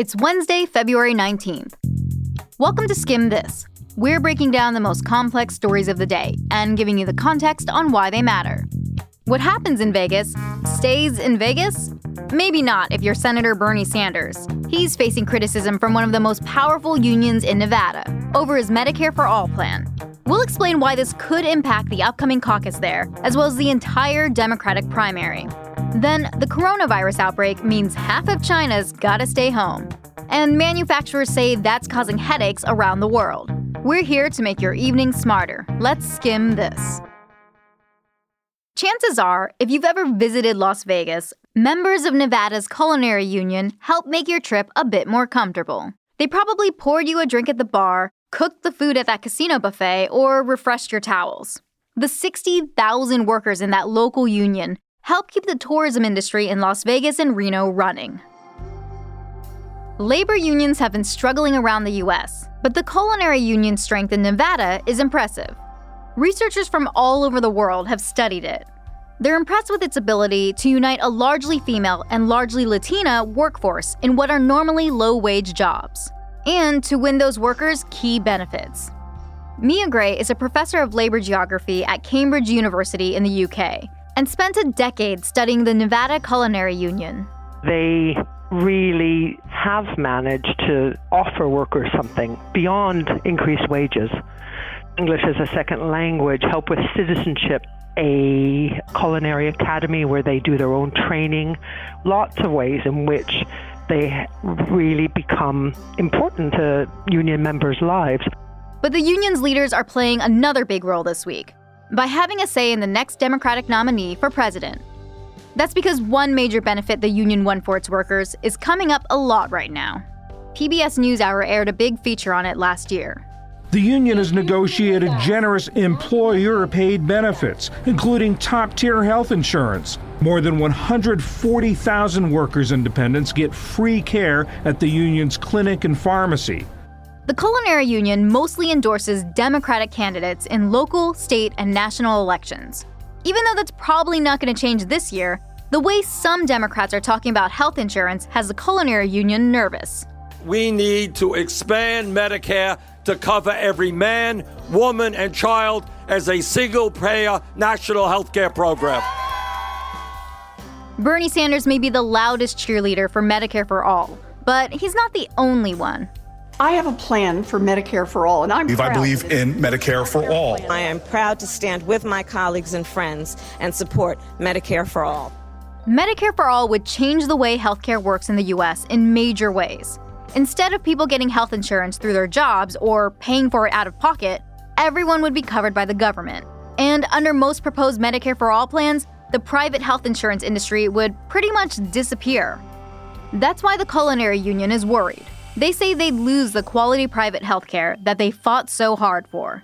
It's Wednesday, February 19th. Welcome to Skimm This. We're breaking down the most complex stories of the day and giving you the context on why they matter. What happens in Vegas stays in Vegas? Maybe not if you're Senator Bernie Sanders. He's facing criticism from one of the most powerful unions in Nevada over his Medicare for All plan. We'll explain why this could impact the upcoming caucus there, as well as the entire Democratic primary. Then, the coronavirus outbreak means half of China's gotta stay home. And manufacturers say that's causing headaches around the world. We're here to make your evening smarter. Let's skim this. Chances are, if you've ever visited Las Vegas, members of Nevada's Culinary Union help make your trip a bit more comfortable. They probably poured you a drink at the bar, cooked the food at that casino buffet, or refreshed your towels. The 60,000 workers in that local union help keep the tourism industry in Las Vegas and Reno running. Labor unions have been struggling around the US, but the culinary union's strength in Nevada is impressive. Researchers from all over the world have studied it. They're impressed with its ability to unite a largely female and largely Latina workforce in what are normally low wage jobs, and to win those workers key benefits. Mia Gray is a professor of labor geography at Cambridge University in the UK and spent a decade studying the Nevada Culinary Union. They really have managed to offer workers something beyond increased wages. English as a second language, help with citizenship, a culinary academy where they do their own training, lots of ways in which they really become important to union members' lives. But the union's leaders are playing another big role this week by having a say in the next Democratic nominee for president. That's because one major benefit the union won for its workers is coming up a lot right now. PBS NewsHour aired a big feature on it last year. The union has negotiated generous employer paid benefits, including top tier health insurance. More than 140,000 workers and dependents get free care at the union's clinic and pharmacy. The Culinary Union mostly endorses Democratic candidates in local, state, and national elections. Even though that's probably not going to change this year, the way some Democrats are talking about health insurance has the Culinary Union nervous. We need to expand Medicare to cover every man, woman, and child as a single payer national health care program. Bernie Sanders may be the loudest cheerleader for Medicare for all, but he's not the only one. I have a plan for Medicare for all, and I'm I proud. believe in Medicare for all. I am proud to stand with my colleagues and friends and support Medicare for all. Medicare for all would change the way healthcare works in the US in major ways. Instead of people getting health insurance through their jobs or paying for it out of pocket, everyone would be covered by the government. And under most proposed Medicare for all plans, the private health insurance industry would pretty much disappear. That's why the Culinary Union is worried. They say they'd lose the quality private healthcare that they fought so hard for.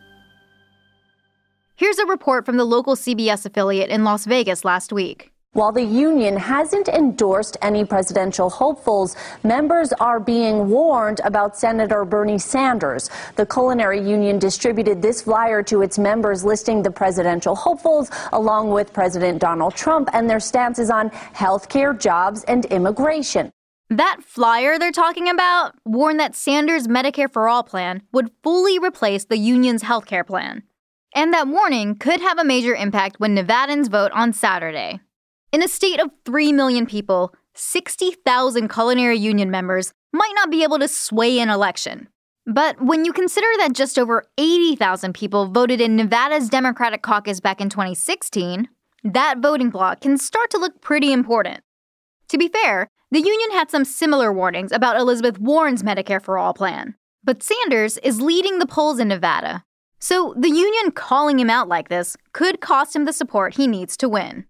Here's a report from the local CBS affiliate in Las Vegas last week. While the union hasn't endorsed any presidential hopefuls, members are being warned about Senator Bernie Sanders. The Culinary Union distributed this flyer to its members listing the presidential hopefuls along with President Donald Trump and their stances on health care, jobs, and immigration. That flyer they're talking about warned that Sanders' Medicare for All plan would fully replace the union's healthcare plan. And that warning could have a major impact when Nevadans vote on Saturday. In a state of 3 million people, 60,000 culinary union members might not be able to sway an election. But when you consider that just over 80,000 people voted in Nevada's Democratic caucus back in 2016, that voting bloc can start to look pretty important. To be fair, the union had some similar warnings about Elizabeth Warren's Medicare for All plan. But Sanders is leading the polls in Nevada. So the union calling him out like this could cost him the support he needs to win.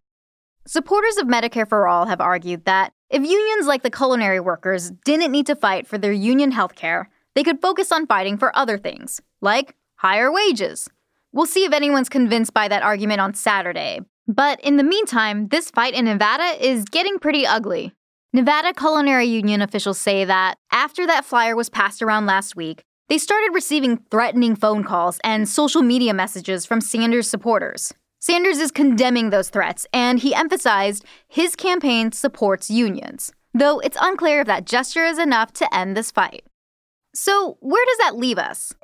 Supporters of Medicare for All have argued that if unions like the culinary workers didn't need to fight for their union health care, they could focus on fighting for other things, like higher wages. We'll see if anyone's convinced by that argument on Saturday. But in the meantime, this fight in Nevada is getting pretty ugly. Nevada Culinary Union officials say that after that flyer was passed around last week, they started receiving threatening phone calls and social media messages from Sanders supporters. Sanders is condemning those threats, and he emphasized his campaign supports unions. though it's unclear if that gesture is enough to end this fight. So, where does that leave us?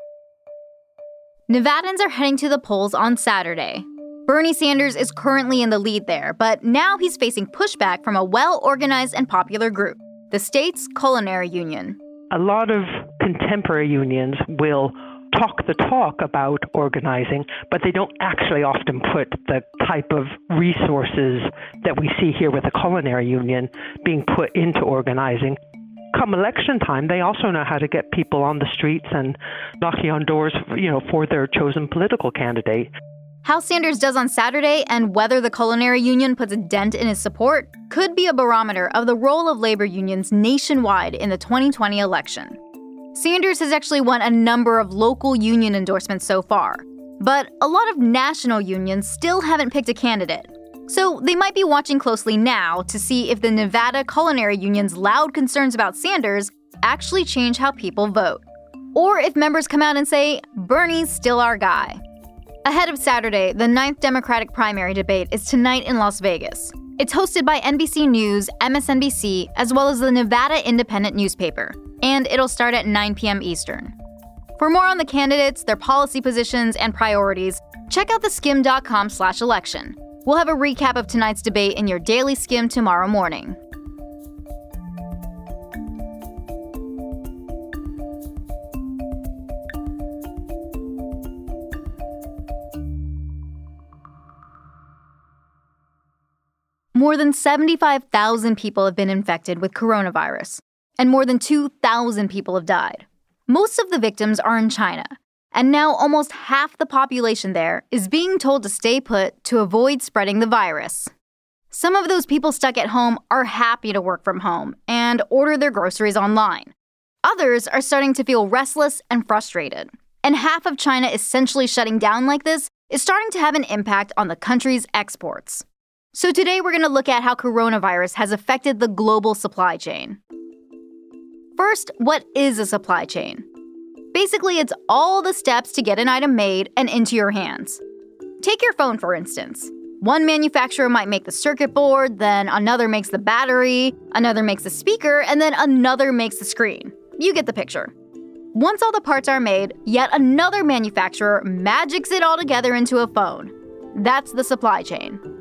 Nevadans are heading to the polls on Saturday. Bernie Sanders is currently in the lead there, but now he's facing pushback from a well organized and popular group, the state's culinary union. A lot of contemporary unions will talk the talk about organizing, but they don't actually often put the type of resources that we see here with the culinary union being put into organizing. Come election time, they also know how to get people on the streets and knocking on doors, you know, for their chosen political candidate. How Sanders does on Saturday and whether the culinary union puts a dent in his support could be a barometer of the role of labor unions nationwide in the 2020 election. Sanders has actually won a number of local union endorsements so far, but a lot of national unions still haven't picked a candidate. So they might be watching closely now to see if the Nevada Culinary Union's loud concerns about Sanders actually change how people vote. Or if members come out and say, Bernie's still our guy. Ahead of Saturday, the ninth Democratic primary debate is tonight in Las Vegas. It's hosted by NBC News, MSNBC, as well as the Nevada Independent newspaper, and it'll start at 9 p.m. Eastern. For more on the candidates, their policy positions, and priorities, check out theskimm.com/election. We'll have a recap of tonight's debate in your daily skim tomorrow morning. More than 75,000 people have been infected with coronavirus, and more than 2,000 people have died. Most of the victims are in China, and now almost half the population there is being told to stay put to avoid spreading the virus. Some of those people stuck at home are happy to work from home and order their groceries online. Others are starting to feel restless and frustrated. And half of China essentially shutting down like this is starting to have an impact on the country's exports. So, today we're going to look at how coronavirus has affected the global supply chain. First, what is a supply chain? Basically, it's all the steps to get an item made and into your hands. Take your phone, for instance. One manufacturer might make the circuit board, then another makes the battery, another makes the speaker, and then another makes the screen. You get the picture. Once all the parts are made, yet another manufacturer magics it all together into a phone. That's the supply chain.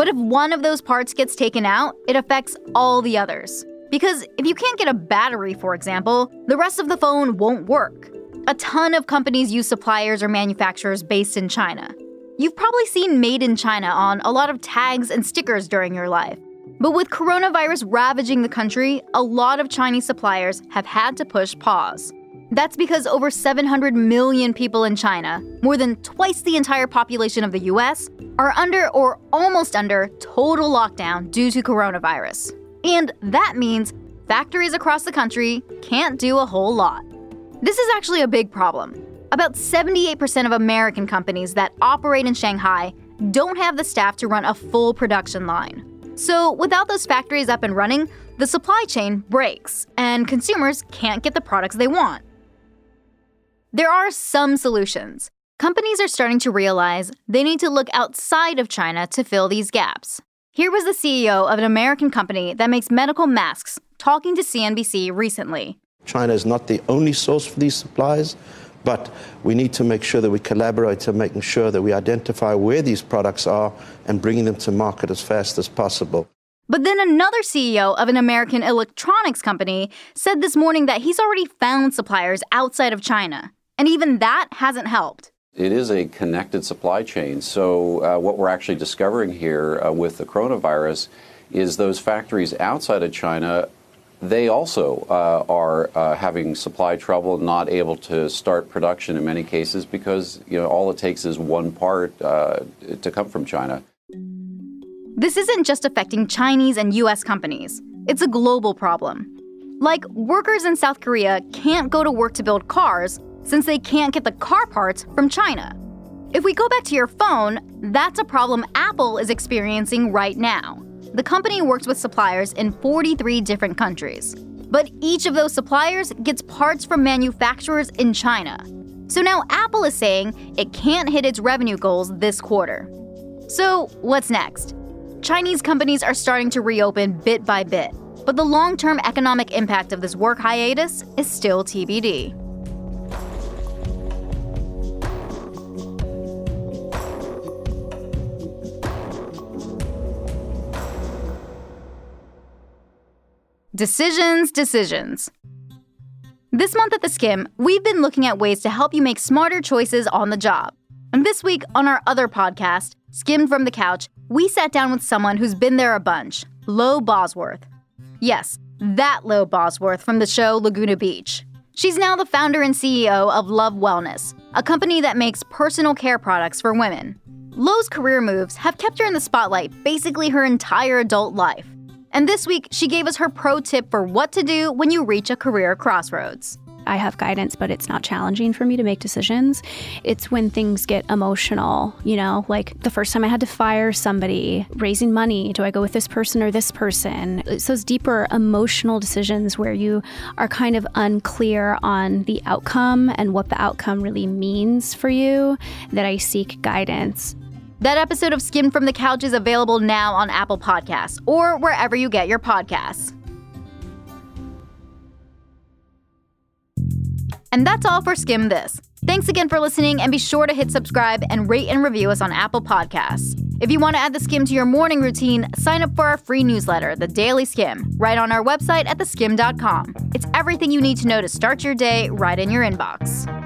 But if one of those parts gets taken out, it affects all the others. Because if you can't get a battery, for example, the rest of the phone won't work. A ton of companies use suppliers or manufacturers based in China. You've probably seen Made in China on a lot of tags and stickers during your life. But with coronavirus ravaging the country, a lot of Chinese suppliers have had to push pause. That's because over 700 million people in China, more than twice the entire population of the US, are under or almost under total lockdown due to coronavirus. And that means factories across the country can't do a whole lot. This is actually a big problem. About 78% of American companies that operate in Shanghai don't have the staff to run a full production line. So, without those factories up and running, the supply chain breaks and consumers can't get the products they want. There are some solutions. Companies are starting to realize they need to look outside of China to fill these gaps. Here was the CEO of an American company that makes medical masks talking to CNBC recently. China is not the only source for these supplies, but we need to make sure that we collaborate to making sure that we identify where these products are and bringing them to market as fast as possible. But then another CEO of an American electronics company said this morning that he's already found suppliers outside of China. And even that hasn't helped. It is a connected supply chain. So, uh, what we're actually discovering here uh, with the coronavirus is those factories outside of China, they also uh, are uh, having supply trouble, not able to start production in many cases because you know all it takes is one part uh, to come from China. This isn't just affecting Chinese and U.S. companies; it's a global problem. Like workers in South Korea can't go to work to build cars since they can't get the car parts from China. If we go back to your phone, that's a problem Apple is experiencing right now. The company works with suppliers in 43 different countries. But each of those suppliers gets parts from manufacturers in China. So now Apple is saying it can't hit its revenue goals this quarter. So, what's next? Chinese companies are starting to reopen bit by bit, but the long term economic impact of this work hiatus is still TBD. Decisions, decisions. This month at The Skimm, we've been looking at ways to help you make smarter choices on the job. And this week on our other podcast, Skimm'd from the Couch, we sat down with someone who's been there a bunch Lo Bosworth. Yes, that Lo Bosworth from the show Laguna Beach. She's now the founder and CEO of Love Wellness, a company that makes personal care products for women. Lo's career moves have kept her in the spotlight basically her entire adult life. And this week, she gave us her pro tip for what to do when you reach a career crossroads. I have guidance, but it's not challenging for me to make decisions. It's when things get emotional, you know, like the first time I had to fire somebody, raising money, do I go with this person or this person? It's those deeper emotional decisions where you are kind of unclear on the outcome and what the outcome really means for you that I seek guidance. That episode of Skimm'd from the Couch is available now on Apple Podcasts or wherever you get your podcasts. And that's all for Skimm This. Thanks again for listening, and be sure to hit subscribe and rate and review us on Apple Podcasts. If you want to add the skim to your morning routine, sign up for our free newsletter, The Daily Skimm, right on our website at theskimm.com. It's everything you need to know to start your day right in your inbox.